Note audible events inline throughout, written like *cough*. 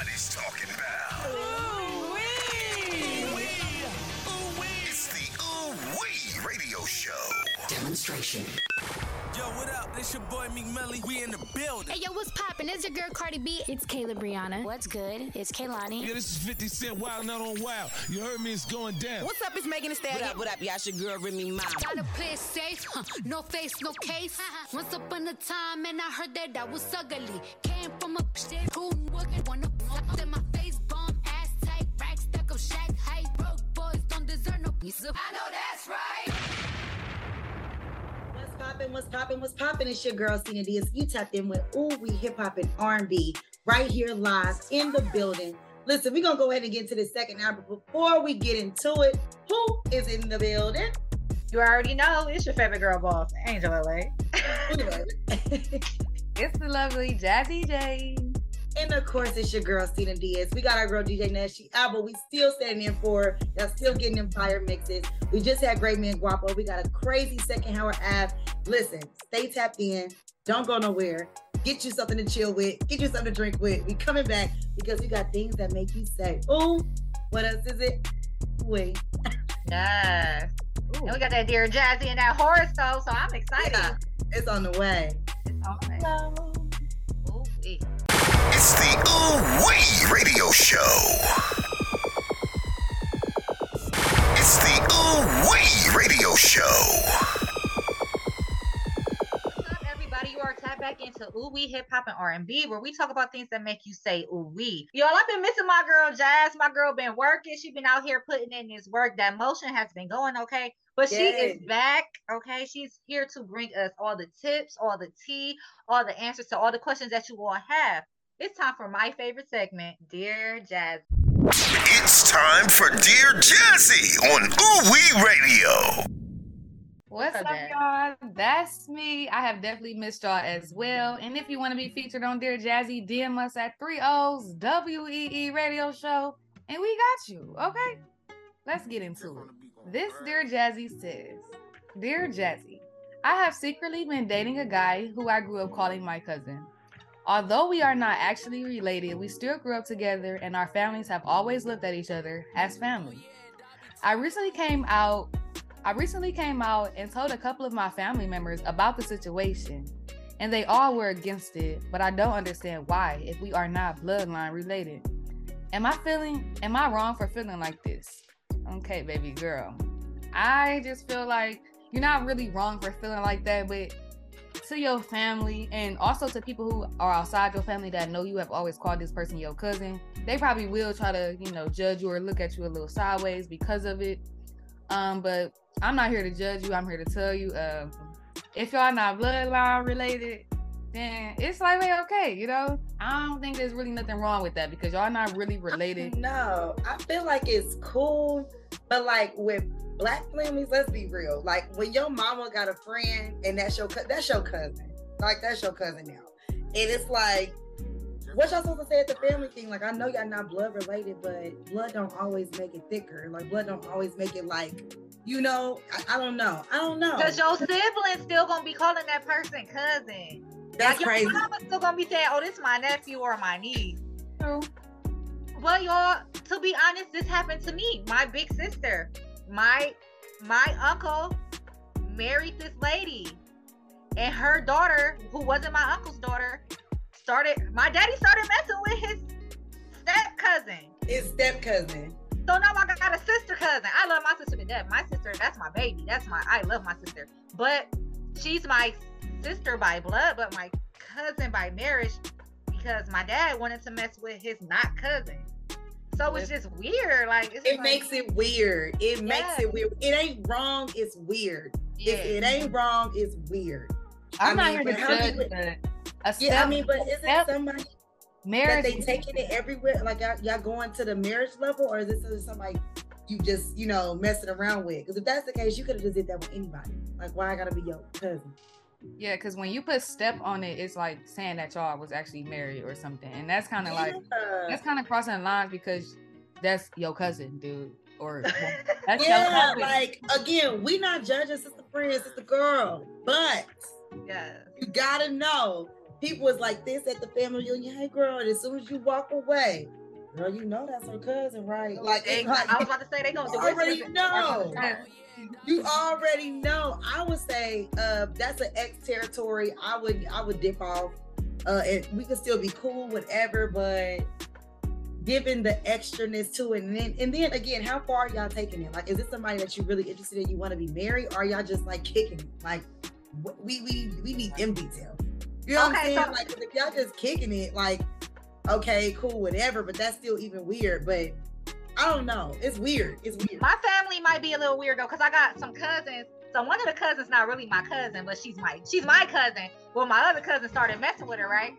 Everybody's talking about. Ooh wee! It's the Ooh Wee Radio Show. Demonstration. Yo, what up? This your boy Meek Mill. We in the building. Hey yo, what's poppin'? It's your girl Cardi B. It's Kayla Brianna. What's good? It's Kehlani. Yeah, this is 50 Cent Wild Not on Wild. You heard me, it's going down. What's up? It's Megan Thee Stallion. What up, what up? Y'all your girl Remy Ma. Gotta play it safe, huh? no face, no case. *laughs* Once upon a time, and I heard that I was ugly. Came from a shit who wouldn't wanna piece of. I know that's right. What's poppin'? What's poppin'? What's poppin'? It's your girl Stina Diaz. You tapped in with Ooh We Hip Hop and R&B right here live in the building. Listen, we're gonna go ahead and get to the second hour. But before we get into it, who is in the building? You already know it's your favorite girl boss, Angel LA. It's the lovely Jazzy J. and of course, it's your girl Stina Diaz. We got our girl DJ Nash Album. We still standing in for her. Y'all still getting them fire mixes. We just had Great Man Guapo. We got a crazy second hour app. Listen, stay tapped in. Don't go nowhere. Get you something to chill with. Get you something to drink with. We coming back because we got things that make you say, "Ooh, what else is it?" Wait, Yes. And we got that dear Jaszy and that horoscope, so I'm excited. yeah, it's on the way. All right. Ooh, wee. It's the Ooh Wee Radio Show. It's the Ooh Wee Radio Show. What's up, everybody? You are tapped back into Ooh Wee Hip Hop and R&B, where we talk about things that make you say Ooh Wee. Y'all, I've been missing my girl Jazz. My girl been working. She been out here putting in this work. That motion has been going okay, but she is back. Okay, she's here to bring us all the tips, all the tea, all the answers to all the questions that you all have. It's time for my favorite segment, Dear Jazz. It's time for Dear Jaszy on Ooh Wee Radio. What's up, up, y'all? That's me. I have definitely missed y'all as well. And if you want to be featured on Dear Jaszy, DM us at 3 O's WEE Radio Show, and we got you. Okay, let's get into it. This Dear Jaszy says, Dear Jaszy, I have secretly been dating a guy who I grew up calling my cousin. Although we are not actually related, we still grew up together, and our families have always looked at each other as family. I recently came out I recently came out and told a couple of my family members about the situation, and they all were against it, but I don't understand why if we are not bloodline related. Am I feeling am I wrong for feeling like this? Okay, baby girl. I just feel like you're not really wrong for feeling like that, but to your family and also to people who are outside your family that know you have always called this person your cousin, they probably will try to, you know, judge you or look at you a little sideways because of it. Um, but I'm not here to judge you. I'm here to tell you, um, if y'all are not bloodline related, then it's like okay, you know. I don't think there's really nothing wrong with that because y'all not really related. No, I feel like it's cool, but like with black families, let's be real. Like when your mama got a friend and that's your cou- that's your cousin, like that's your cousin now, and it's like. What y'all supposed to say at the family thing? Like, I know y'all not blood related, but blood don't always make it thicker. Like, blood don't always make it like, you know. I, I don't know. I don't know. Because your siblings still gonna be calling that person cousin. That's like, crazy. Your mama's still gonna be saying, "Oh, this is my nephew or my niece." True. Well, y'all, to be honest, this happened to me. My big sister, my my uncle married this lady, and her daughter, who wasn't my uncle's daughter, started. My daddy started messing with his step cousin. His step cousin. So now I got a sister cousin. I love my sister to death. My sister, that's my baby. That's my. I love my sister, but she's my sister by blood, but my cousin by marriage because my dad wanted to mess with his not cousin. So it's just weird. Like it's It like, makes it weird. It makes it weird. It ain't wrong. It's weird. yeah. If it ain't wrong, it's weird. I'm I not mean, here to but how judge, you- but a step, Yeah, I mean, but is it step somebody that marriage. they taking it everywhere? Like y'all, y'all going to the marriage level, or is this somebody you just you know messing around with? Because if that's the case, you could have just did that with anybody. Like, why I gotta be your cousin? Yeah, because when you put step on it, it's like saying that y'all was actually married or something, and that's kind of like Yeah. that's kind of crossing the lines because that's your cousin, dude, or *laughs* that's your yeah, cousin. like again, we not judging sister friend, sister girl, but yeah. you gotta know people was like this at the family reunion. Hey, girl, and as soon as you walk away, girl, you know that's her cousin, right? Like, like I was about to say they gonna do it. already know. You already know. I would say uh, that's an ex territory. I would I would dip off. Uh, and we could still be cool, whatever, but given the extraness to it, and then and then again, how far are y'all taking it? Like, is this somebody that you really interested in? You want to be married, or are y'all just like kicking it? Like, we we we need them details. You know what I'm saying? so- like, if y'all just kicking it, like, okay, cool, whatever, but that's still even weird. But I don't know. It's weird. It's weird. My family might be a little weird though, cause I got some cousins. So one of the cousins not really my cousin, but she's my she's my cousin. Well, my other cousin started messing with her, right?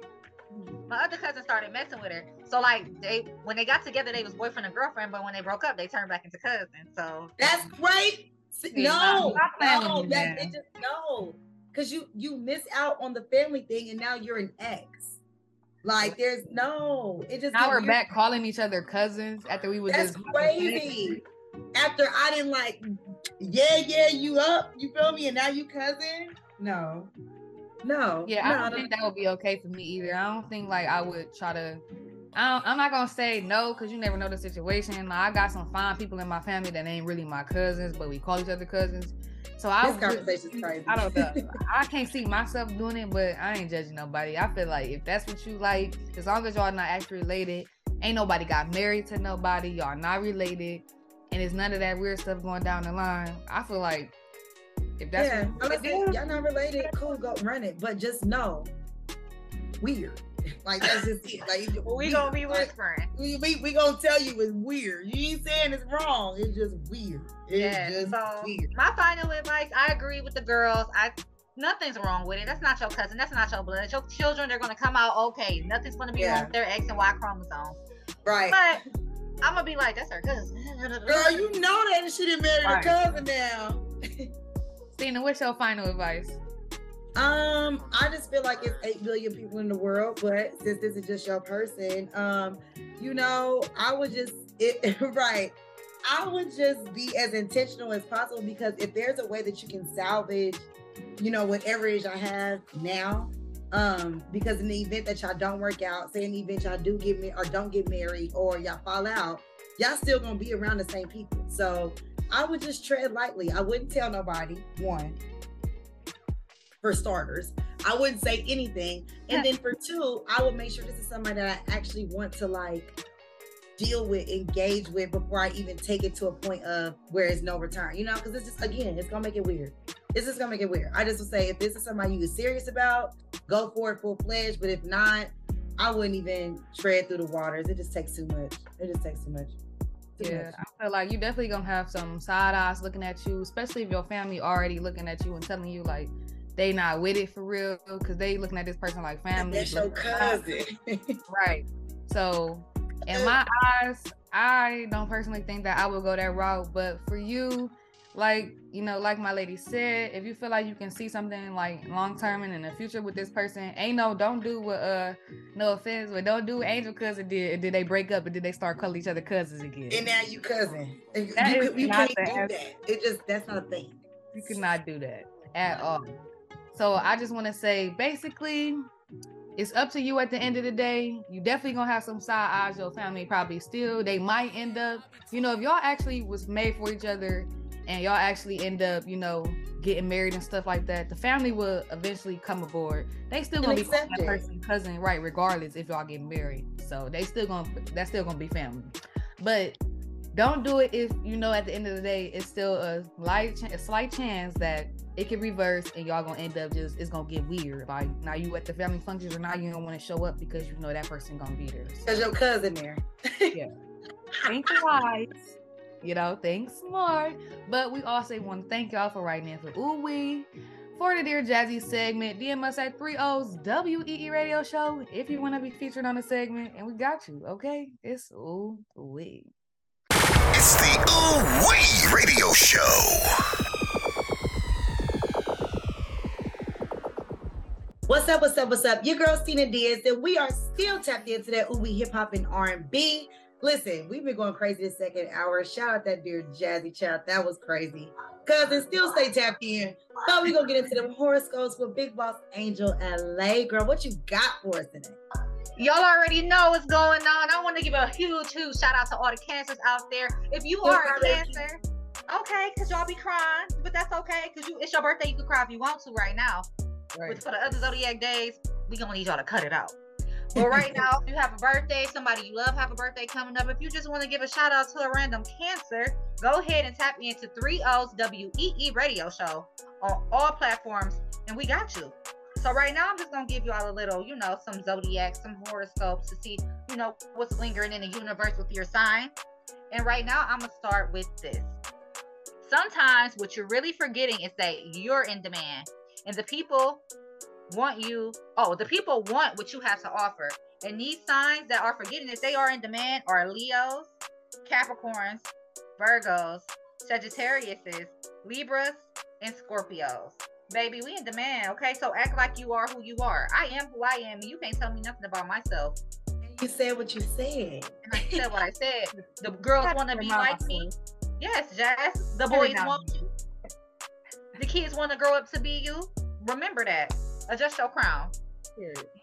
My other cousin started messing with her. So like they when they got together, they was boyfriend and girlfriend, but when they broke up, they turned back into cousins. So That's great. No, no, that it just no, because you you miss out on the family thing, and now you're an ex. Like there's no, it just Now we're weird. back calling each other cousins after we was That's just crazy. After I didn't like, yeah, yeah, you up, you feel me, and now you cousin. No, no, Yeah, I don't no. think that would be okay for me either. I don't think like I would try to. I don't, I'm not gonna say no because you never know the situation. Like, I got some fine people in my family that ain't really my cousins, but we call each other cousins. So I This conversation's crazy. I don't know. *laughs* I can't see myself doing it, but I ain't judging nobody. I feel like if that's what you like, as long as y'all not actually related, ain't nobody got married to nobody, y'all not related, and it's none of that weird stuff going down the line. I feel like if that's yeah, what you y'all not related, cool, go run it. But just know, weird. Like that's just it. Like we gonna be Like, whispering. we, we, we gonna tell you it's weird. You ain't saying it's wrong. It's just weird. It's Yeah. just So weird. my final advice, I agree with the girls. I nothing's wrong with it. That's not your cousin. That's not your blood. Your children, they're gonna come out okay. Nothing's gonna be Yeah. wrong with their X and Y chromosomes. Right. But I'm gonna be like, that's her cousin. Girl, you know that she didn't marry Right. her cousin now. *laughs* Stina, what's your final advice? Um, I just feel like it's eight billion people in the world, but since this is just your person, um, you know, I would just it *laughs* right. I would just be as intentional as possible because if there's a way that you can salvage, you know, whatever it is I have now, um, because in the event that y'all don't work out, say in the event y'all do get married or don't get married or y'all fall out, y'all still gonna be around the same people. So I would just tread lightly. I wouldn't tell nobody, one for starters. I wouldn't say anything. And then for two, I would make sure this is somebody that I actually want to like deal with, engage with before I even take it to a point of where it's no return. You know, because it's just again, it's gonna make it weird. It's just gonna make it weird. I just would say if this is somebody you are serious about, go for it full fledged. But if not, I wouldn't even tread through the waters. It just takes too much. It just takes too much. Too Yeah, much. I feel like you're definitely gonna have some side eyes looking at you, especially if your family already looking at you and telling you like they not with it for real because they looking at this person like family. That's your but they're not. cousin. *laughs* Right. So, in my eyes, I don't personally think that I would go that route. But for you, like you know, like my lady said, if you feel like you can see something like long term and in the future with this person, ain't no, don't do what uh, no offense, but don't do what Angel cousin did. And did they break up and did they start calling each other cousins again? and now you cousin. You, That you, you can't do that. It just that's not a thing. You cannot do that at all. So I just want to say, basically, it's up to you at the end of the day. You definitely gonna have some side eyes. Your family probably still. They might end up, you know, if y'all actually was made for each other, and y'all actually end up, you know, getting married and stuff like that. The family will eventually come aboard. They still gonna be that person cousin, right? Regardless if y'all get married. So they still gonna that's still gonna be family. But don't do it if you know at the end of the day it's still a light ch- a slight chance that it can reverse and y'all gonna end up just it's gonna get weird like now you at the family functions or now you don't want to show up because you know that person gonna be there Cause your cousin there. *laughs* Yeah. Think wise you know think smart but we also want to thank y'all for writing in for ooh wee for the Dear Jaszy segment, DM us at 30's WEE radio show if you want to be featured on the segment, and we got you, okay? It's ooh wee. It's the Ooh Wee Radio Show. What's up? What's up? What's up? Your girl Stina Diaz, and we are still tapped into that ooh wee hip hop and R and B. Listen, we've been going crazy this second hour. Shout out that dear Jaszy Child. That was crazy. Cousin, still stay tapped in. But we gonna get into them horoscopes with Big Boss Angel LA. Girl, what you got for us today? Y'all already know what's going on. I want to give a huge, huge shout out to all the cancers out there. If you are a cancer, okay, because y'all be crying, but that's okay because you it's your birthday. You can cry if you want to right now. But for the other zodiac days, we gonna need y'all to cut it out. But right *laughs* now, if you have a birthday, somebody you love have a birthday coming up. If you just want to give a shout out to a random cancer, go ahead and tap into 3 O's WEE radio show on all platforms, and we got you. So right now, I'm just gonna give you all a little, you know, some zodiac, some horoscopes to see, you know, what's lingering in the universe with your sign. And right now, I'm gonna start with this. Sometimes what you're really forgetting is that you're in demand, and the people want you. Oh, the people want what you have to offer. And these signs that are forgetting that they are in demand are Leos, Capricorns, Virgos, Sagittariuses, Libras, and Scorpios. Baby, we in demand, okay? So act like you are who you are. I am who I am, and you can't tell me nothing about myself. You said what you said. And I said what I said. *laughs* The girls want to be like me. Yes, Jazz. The boys want you. The kids want to grow up to be you. Remember that. Adjust your crown.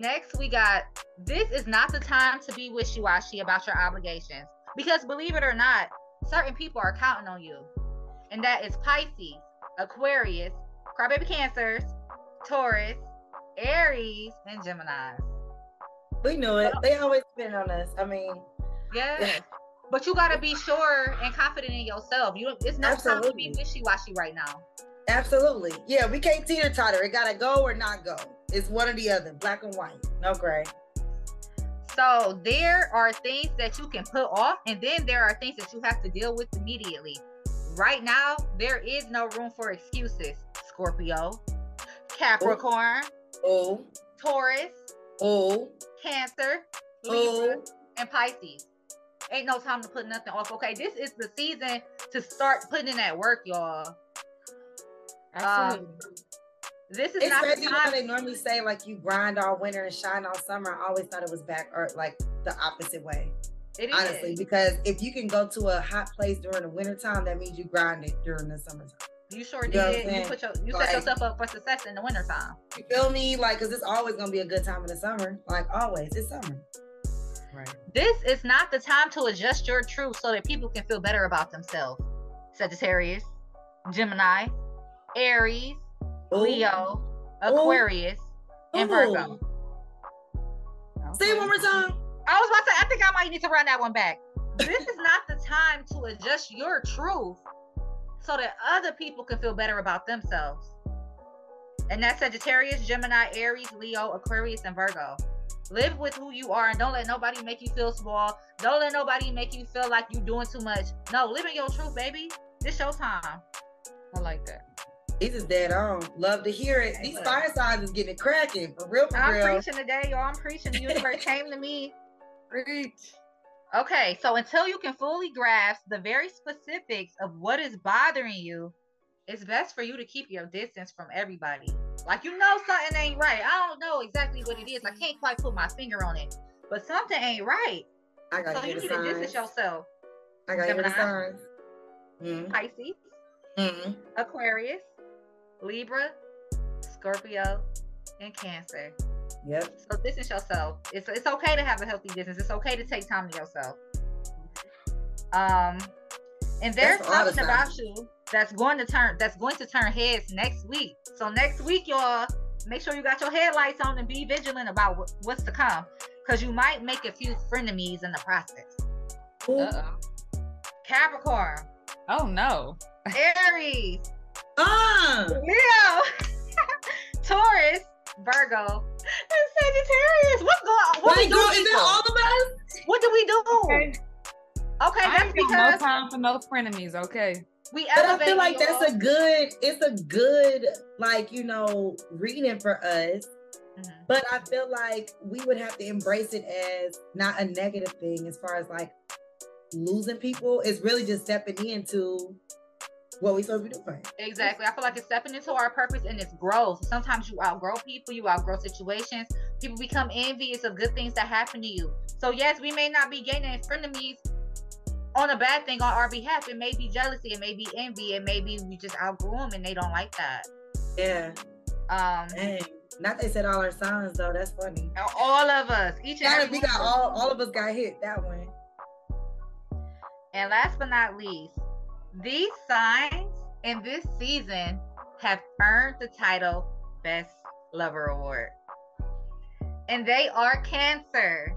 Next, we got this is not the time to be wishy washy about your obligations. Because believe it or not, certain people are counting on you. And that is Pisces, Aquarius, Crybaby Cancers, Taurus, Aries, and Gemini. We knew it. They always spin on us. I mean, yeah. But you gotta be sure and confident in yourself. You don't, it's no time to be wishy washy right now. absolutely. Yeah, we can't teeter totter. It gotta go or not go. It's one or the other, black and white. No gray. So there are things that you can put off, and then there are things that you have to deal with immediately. Right now, there is no room for excuses. Scorpio, oh. Capricorn, Oh, Taurus, oh, Cancer, oh. Libra, oh. and Pisces. Ain't no time to put nothing off. Okay, this is the season to start putting in that work, y'all. Absolutely. Uh, this is It's not the time. they normally say like you grind all winter and shine all summer. I always thought it was back or like the opposite way. It is. Honestly, because if you can go to a hot place during the winter time, that means you grind it during the summertime. You sure You did. You put your you Like- set yourself up for success in the wintertime. You feel me? Like, cause it's always gonna be a good time in the summer. Like always, it's summer. Right. This is not the time to adjust your truth so that people can feel better about themselves. Sagittarius, Gemini, Aries, Ooh. Leo, Aquarius, and Ooh. Virgo. Say it one more time. I was about to I think I might need to run that one back. This is not the time to adjust your truth so that other people can feel better about themselves. And that's Sagittarius, Gemini, Aries, Leo, Aquarius, and Virgo. Live with who you are and don't let nobody make you feel small. Don't let nobody make you feel like you're doing too much. No, live in your truth, baby. This your time. I like that. He's just dead on. Love to hear it. These fire signs is getting cracking for real, for I'm real. preaching today, y'all. I'm preaching. The universe *laughs* came to me. Preach. Okay, so until you can fully grasp the very specifics of what is bothering you, it's best for you to keep your distance from everybody. Like you know something ain't right. I don't know exactly what it is. I can't quite put my finger on it, but something ain't right. I gotta So you need to distance yourself. I hear Gemini. signs. Mm, Pisces, mm. Aquarius, Libra, Scorpio, and Cancer. Yep. So distance yourself. It's it's okay to have a healthy distance. It's okay to take time to yourself. Um, and there's That's for all the something about you that's going to turn that's going to turn heads next week. So next week, y'all make sure you got your headlights on and be vigilant about what, what's to come, because you might make a few frenemies in the process. Uh-oh. Capricorn, Oh no. Aries, Ah, Leo, *laughs* Taurus, Virgo, and Sagittarius. What's going on? What we wait, do, girl, is it all of us? What do we do? Okay. Okay, I that's ain't because no time for no frenemies. Okay. we But I feel like that's a good, it's a good, like, you know, reading for us. Mhm. But I feel like we would have to embrace it as not a negative thing as far as like losing people. It's really just stepping into what we supposed to be doing. Exactly. I feel like it's stepping into our purpose and it's growth. Sometimes you outgrow people, you outgrow situations, People become envious of good things that happen to you. So yes, we may not be gaining frenemies on a bad thing on our behalf. It may be jealousy, it may be envy, it may be we just outgrew them and they don't like that. Yeah. Um, Dang. Not they said all our signs though. That's funny. all of us, each and every we got one of us. all all of us got hit that one. And last but not least, these signs in this season have earned the title Best Lover Award. And they are Cancer,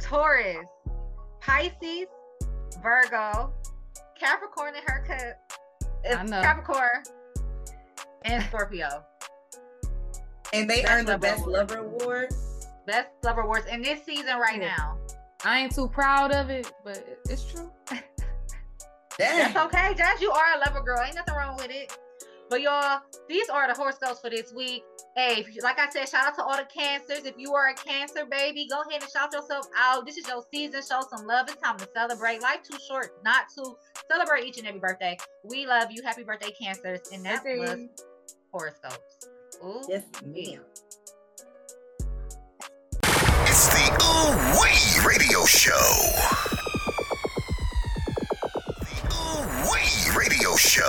Taurus, Pisces, Virgo, Capricorn in her cup, I. Capricorn, and Scorpio. And they Best earned the best Award. lover award. Best Lover Awards in this season right Yeah. now. I ain't too proud of it, but it's true. *laughs* That's okay, Jazz. You are a lover girl. Ain't nothing wrong with it. But y'all, these are the horoscopes for this week. Hey, if you- like I said, shout out to all the cancers. If you are a cancer baby, go ahead and shout yourself out. This is your season. Show some love. It's time to celebrate. Life too short not to celebrate each and every birthday. We love you. Happy birthday, cancers. And that Birthday. was horoscopes. Ooh. Yes, ma'am. It's the Ooh Wee Radio Show. Show.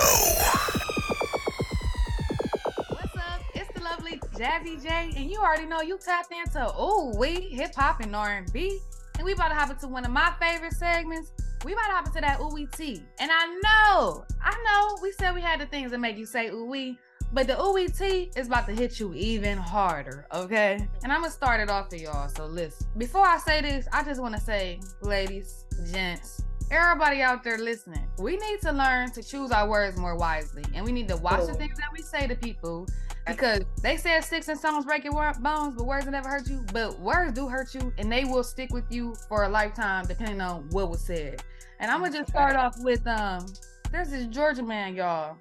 What's up? It's the lovely Jaszy Jae, and you already know you tapped into ooh we hip hop and R and B, and we about to hop into one of my favorite segments. We about to hop into that ooh wee tea, and I know, I know, we said we had the things that make you say ooh wee, but the ooh wee tea is about to hit you even harder, okay? And I'm gonna start it off for y'all. So listen, before I say this, I just want to say, ladies, gents, everybody out there listening, we need to learn to choose our words more wisely, and we need to watch the things that we say to people because they said sticks and stones break your bones, but words will never hurt you. But words do hurt you, and they will stick with you for a lifetime, depending on what was said. And I'm gonna just start off with um, there's this Georgia man, y'all,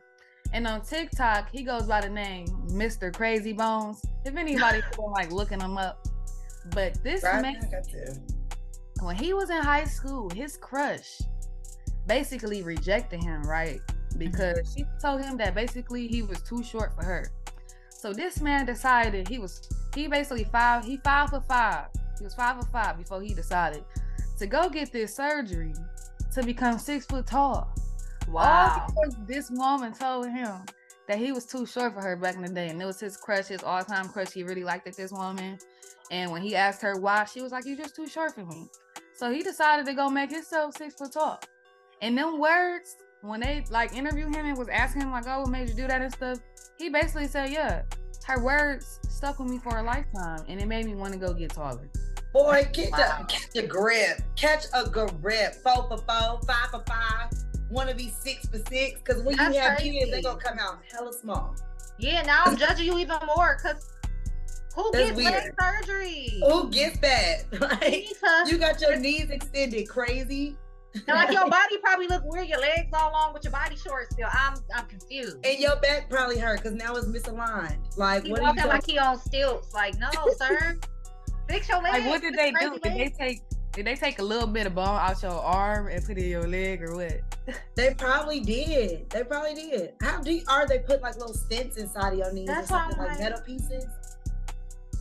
and on TikTok he goes by the name Mr. Crazy Bones. If anybody *laughs* like looking him up, but this Right? man I got to. When he was in high school, his crush basically rejected him, right? Mm-hmm. Because she told him that basically he was too short for her. So this man decided he was he basically five he five for five. He was five for five before he decided to go get this surgery to become six foot tall. Wow. All because this woman told him that he was too short for her back in the day, and it was his crush, his all-time crush. He really liked it, this woman. And when he asked her why, she was like, "You're just too short for me." So he decided to go make himself six foot tall. And them words, when they like interviewed him and was asking him like, "Oh, what made you do that?" and stuff, he basically said, "Yeah, her words stuck with me for a lifetime, and it made me want to go get taller." Boy, get Wow. a, catch a grip. Catch a grip. Four for four, five for five. Want to be six for six? Because when That's you have crazy. kids, they gonna come out hella small. Yeah, now I'm judging you even more because who That's gets leg weird. surgery? Who gets that? *laughs* You Like to- you got your knees extended, crazy, and like your *laughs* body probably look weird, your legs all long, but your body short still. I'm I'm confused. and your back probably hurt because now it's misaligned. Like He what are you walking like he on stilts. Like, no, *laughs* sir. Fix your legs. Like, what did they crazy do? Did they take? Did they take a little bit of bone out your arm and put it in your leg, or what? They probably did. They probably did. How deep are they put like little stents inside of your knees That's or why something I'm like like- metal pieces?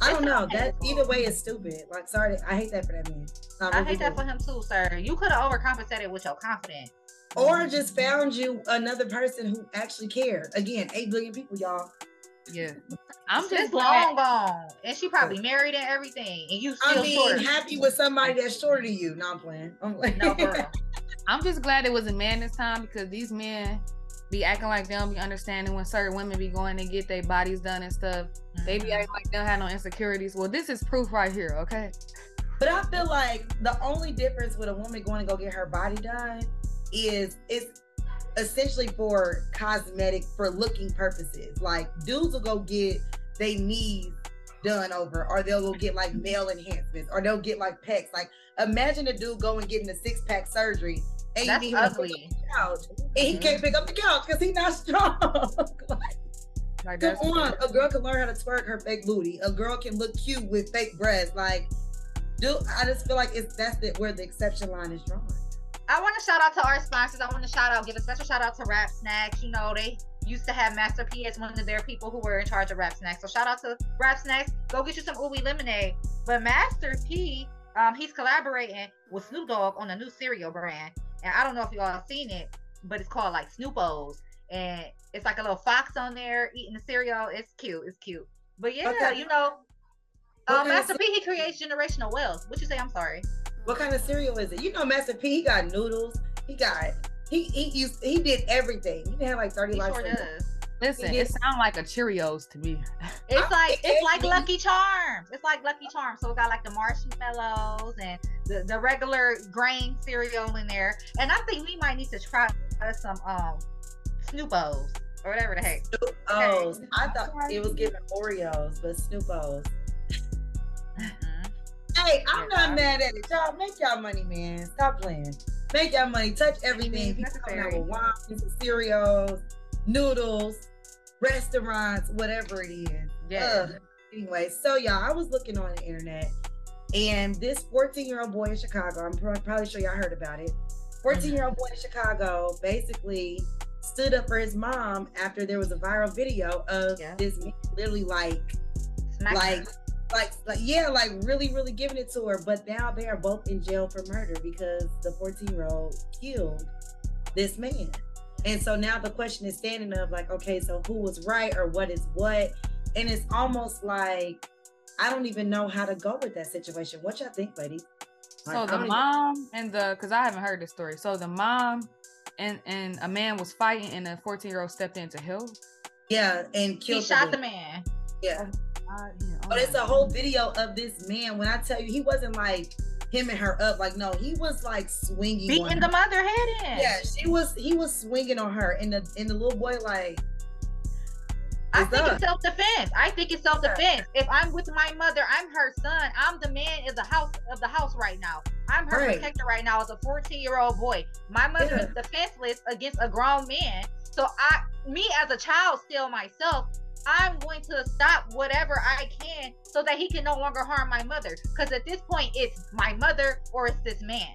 I don't know. That either way is stupid. Like, sorry, I hate that for that man. I I really hate that for him too, sir. You could have overcompensated with your confidence. Or just found you another person who actually cared. Again, eight billion people, y'all. Yeah, I'm It's just long glad. gone, and she probably married and everything, and you still I mean, short. happy with somebody that's shorter than you. No, I'm playing. I'm playing. No, for real. *laughs* I'm just glad it was a man this time because these men be acting like they don't be understanding when certain women be going to get their bodies done and stuff. They be Mhm. acting like they don't have no insecurities. Well, this is proof right here, okay? But I feel like the only difference with a woman going to go get her body done is it's essentially for cosmetic, for looking purposes. Like dudes will go get they knees done over, or they'll go get like male enhancements, or they'll get like pecs. Like imagine a dude going getting a six pack surgery and That's you need him to pick ugly. up the couch, and he can't pick up the couch because he's not strong. *laughs* Like, Like Come that's on, a girl can learn how to twerk her fake booty. A girl can look cute with fake breasts. Like, do I just feel like it's that's the, where the exception line is drawn. I want to shout out to our sponsors. I want to shout out, give a special shout out to Rap Snacks. You know they, used to have Master P as one of their people who were in charge of Rap Snacks. So shout out to Rap Snacks. Go get you some Ooey lemonade. But Master P, um, he's collaborating with Snoop Dogg on a new cereal brand, and I don't know if you all have seen it, but it's called like Snoopos, and it's like a little fox on there eating the cereal. It's cute. It's cute. But yeah, Okay. you know, um, Master P he creates generational wealth. What you say? I'm sorry. What kind of cereal is it? You know, Master P, he got noodles. He got he he used he did everything. He had like thirty He life. sure does. Listen, He it did- sounds like a Cheerios to me. It's I- like it's like it- Lucky Charms. It's like Lucky Charms. So we got like the marshmallows and the, the regular grain cereal in there. And I think we might need to try some um Snoopos or whatever the heck. Snoopos. I thought it was giving Oreos, but Snoopos. Mhm. Hey, I'm Yeah. not mad at it. Y'all make y'all money, man. Stop playing. Make y'all money. Touch everything. means People coming out necessary. with wines, cereals, noodles, restaurants, whatever it is. Yeah. Ugh. Anyway, so y'all, I was looking on the internet, and this 14 year old boy in Chicago, I'm probably sure y'all heard about it. 14 year old boy in Chicago basically stood up for his mom after there was a viral video of Yeah. this man literally like Smack like like like yeah like really really giving it to her but now they are both in jail for murder because the 14 year old killed this man and so now the question is standing of like okay so who was right or what is what and it's almost like i don't even know how to go with that situation what y'all think ladies Like, So the don't even- mom and the because I haven't heard the story. So the mom and and a man was fighting and a 14 year old stepped in to help. yeah and killed. He killed shot the man. man. yeah oh, God, yeah, oh But it's a whole video of this man. When I tell you, he wasn't like him and her up. Like no, he was like swinging. on Beating the mother head in. Yeah, she was. He was swinging on her, and the and the little boy like. I think up. it's self defense. I think it's self defense. If I'm with my mother, I'm her son. I'm the man of the house of the house right now. I'm her Right. protector right now as a 14 year old boy. My mother Yeah. is defenseless against a grown man. So I, me as a child, still myself, I'm going to stop whatever I can so that he can no longer harm my mother. Because at this point, it's my mother or it's this man.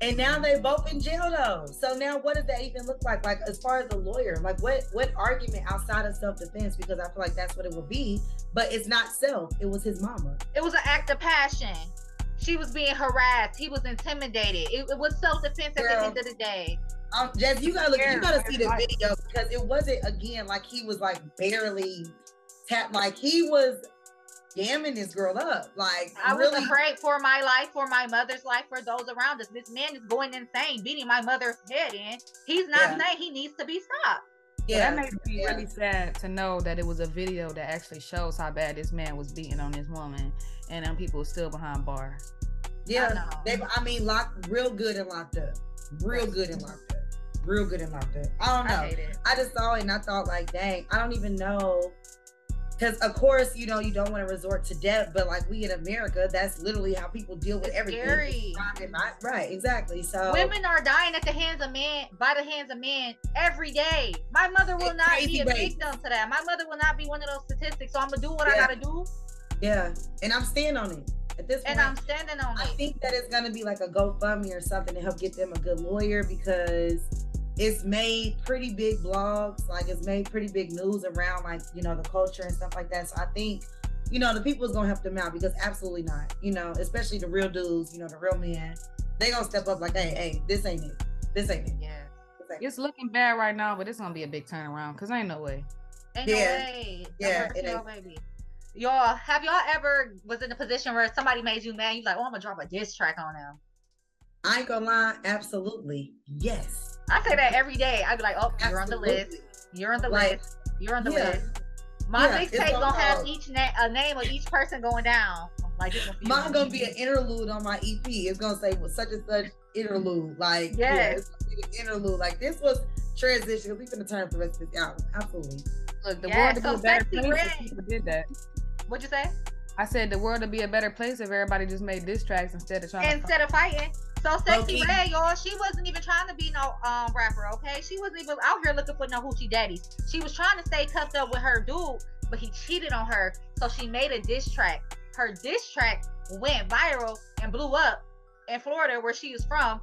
And now they both in jail though. So now what does that even look like? Like as far as the lawyer, like what what argument outside of self defense? Because I feel like that's what it would be. But it's not self. It was his mama. It was an act of passion. She was being harassed. He was intimidated. It, it was self defense at Girl. the end of the day. Um, Jess, you gotta look. You gotta see the right. video because it wasn't again like he was like barely tap. Like he was damming this girl up. Like I was really. afraid for my life, for my mother's life, for those around us. This man is going insane, beating my mother's head in. He's not Yeah. saying he needs to be stopped. Yeah, that makes me yeah. really sad to know that it was a video that actually shows how bad this man was beating on this woman, and them people are still behind bars. Yeah, I know. they. I mean, locked real good and locked up, real good and locked up, real good and locked up. I don't know. I. I just saw it and I thought, like, dang, I don't even know. Because of course, you know, you don't want to resort to debt but like we in America, that's literally how people deal with It's everything. scary. Crime and vi- Right, exactly. So Women are dying at the hands of men, by the hands of men, every day. My mother will not be a victim to that. My mother will not be one of those statistics. So I'm gonna do what I gotta do, yeah, and I'm staying on it at this and. I'm standing on I it. think that it's gonna be like a GoFundMe or something to help get them a good lawyer because it's made pretty big blogs, like it's made pretty big news around like you know the culture and stuff like that. So I think you know the people is gonna help them out because absolutely not, you know, especially the real dudes, you know, the real men, they gonna step up like, hey, hey, this ain't it, this ain't it. Yeah. This ain't it. It's looking bad right now, but it's gonna be a big turnaround because ain't no way. Ain't Yeah. no way. Yeah, Never it tell, ain't. baby. Y'all, have y'all ever was in a position where somebody made you mad? You like, oh, I'm gonna drop a diss track on them. I ain't gonna lie, absolutely, yes. I say that every day. I'd be like, oh, you're on the list. You're on the Like, list. You're on the yeah. list. My Yeah, it's mixtape gonna gonna have each na- a name of each person going down. Like it's gonna Mine gonna be an interlude on my EP. It's gonna say with such and such interlude. Like yeah, Yes. it's gonna be an interlude. Like this was transition. We finna turn up the rest of this album. Absolutely. Look, the Yeah, world would so be a better place if people did that. What'd you say? I said the world would be a better place if everybody just made diss tracks instead of trying Instead of fighting. So sexy Low-key. red, y'all. She wasn't even trying to be no um rapper, okay? She wasn't even out here looking for no hoochie daddies. She was trying to stay cuffed up with her dude, but he cheated on her. So she made a diss track. Her diss track went viral and blew up in Florida, where she was from.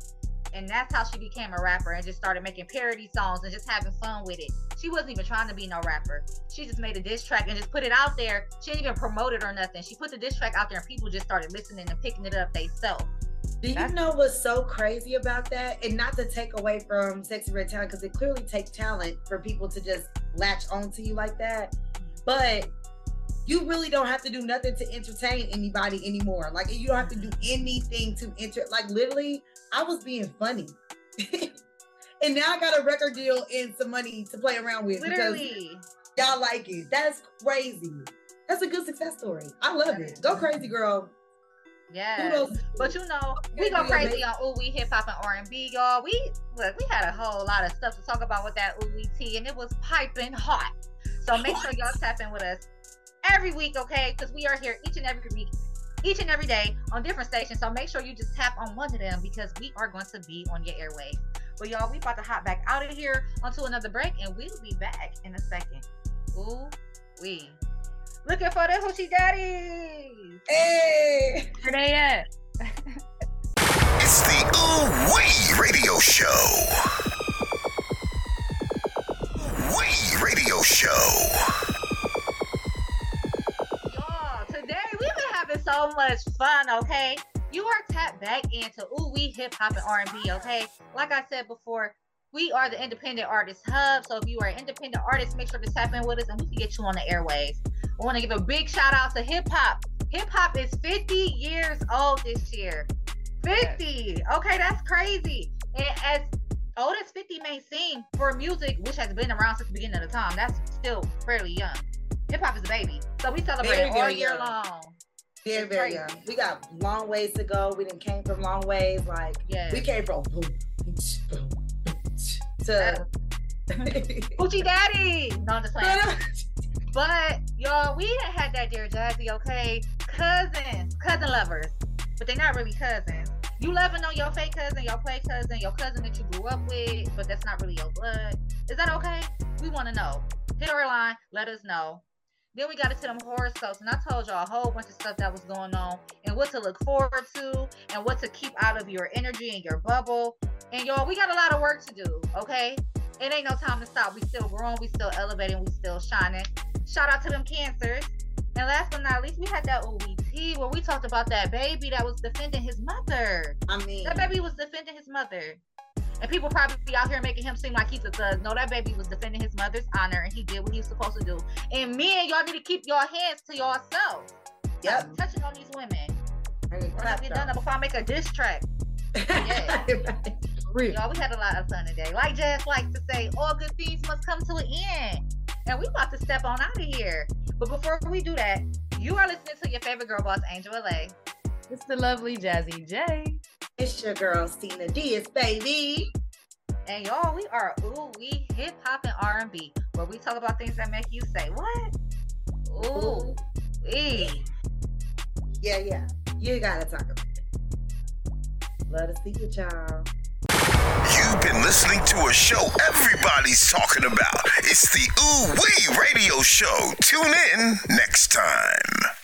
And that's how she became a rapper and just started making parody songs and just having fun with it. She wasn't even trying to be no rapper. She just made a diss track and just put it out there. She didn't even promote it or nothing. She put the diss track out there and people just started listening and picking it up themselves. Do you know what's so crazy about that? And not to take away from Sexyy Red Talent, because it clearly takes talent for people to just latch onto you like that. But you really don't have to do nothing to entertain anybody anymore. Like you don't have to do mm-hmm. anything to enter. Like literally, I was being funny. *laughs* and now I got a record deal and some money to play around with Literally. because y'all like it. That's crazy. That's a good success story. I love it. Go crazy, girl. Yeah. But you know, we go crazy on ooh we hip hop and R and B, y'all. We look, we had a whole lot of stuff to talk about with that ooh we tea, and it was piping hot. So make sure y'all tap in with us every week, okay? Because we are here each and every week, each and every day on different stations. So make sure you just tap on one of them because we are going to be on your airwaves. But y'all, we about to hop back out of here onto another break, and we'll be back in a second. Ooh we. Looking for the hoochie daddies. Hey. Where they at? It's the Ooh Wee Radio Show. Ooh Wee Radio Show. Y'all, today we've been having so much fun, okay? You are tapped back into Ooh We Hip Hop and R&B, okay? Like I said before, we are the Independent Artist Hub. So if you are an independent artist, make sure to tap in with us and we can get you on the airwaves. I want to give a big shout out to hip hop. Hip hop is 50 years old this year. 50. Okay, that's crazy. And as old as 50 may seem for music, which has been around since the beginning of the time, that's still fairly young. Hip hop is a baby. So we celebrate Very, it all year young. long. Very, very young. We got long ways to go. We didn't came from long ways. Like Yes. we came from to *laughs* Hoochie Daddy. No, I'm just playing. *laughs* But y'all, we had that dear Jaszy, okay? Cousins, cousin lovers, but they're not really cousins. You loving on your fake cousin, your play cousin, your cousin that you grew up with, but that's not really your blood. Is that okay? We want to know. Hit our line, let us know. Then we got into them horoscopes, and I told y'all a whole bunch of stuff that was going on, and what to look forward to, and what to keep out of your energy and your bubble. And y'all, we got a lot of work to do, okay? It ain't no time to stop. We still growing, we still elevating, we still shining. Shout out to them cancers. And last but not least, we had that OET where we talked about that baby that was defending his mother. I mean, That baby was defending his mother. And people probably be out here making him seem like he's a thug. No, that baby was defending his mother's honor and he did what he was supposed to do. And men, y'all need to keep your hands to yourselves. Yep. Stop touching on these women. I get We're clapped not get done before I make a diss track. *laughs* Yeah. Real. Y'all, we had a lot of fun today. Like Jazz likes to say, all good things must come to an end. And we about to step on out of here. But before we do that, you are listening to your favorite girl boss, Angel LA. It's the lovely Jaszy Jae. It's your girl, Stina Diaz, baby. And y'all, we are ooh we hip hop and R and B, where we talk about things that make you say what? Ooh we. Yeah, yeah. You gotta talk about it. Love to see you, y'all. You've been listening to a show everybody's talking about. It's the Ooh Wee Radio Show. Tune in next time.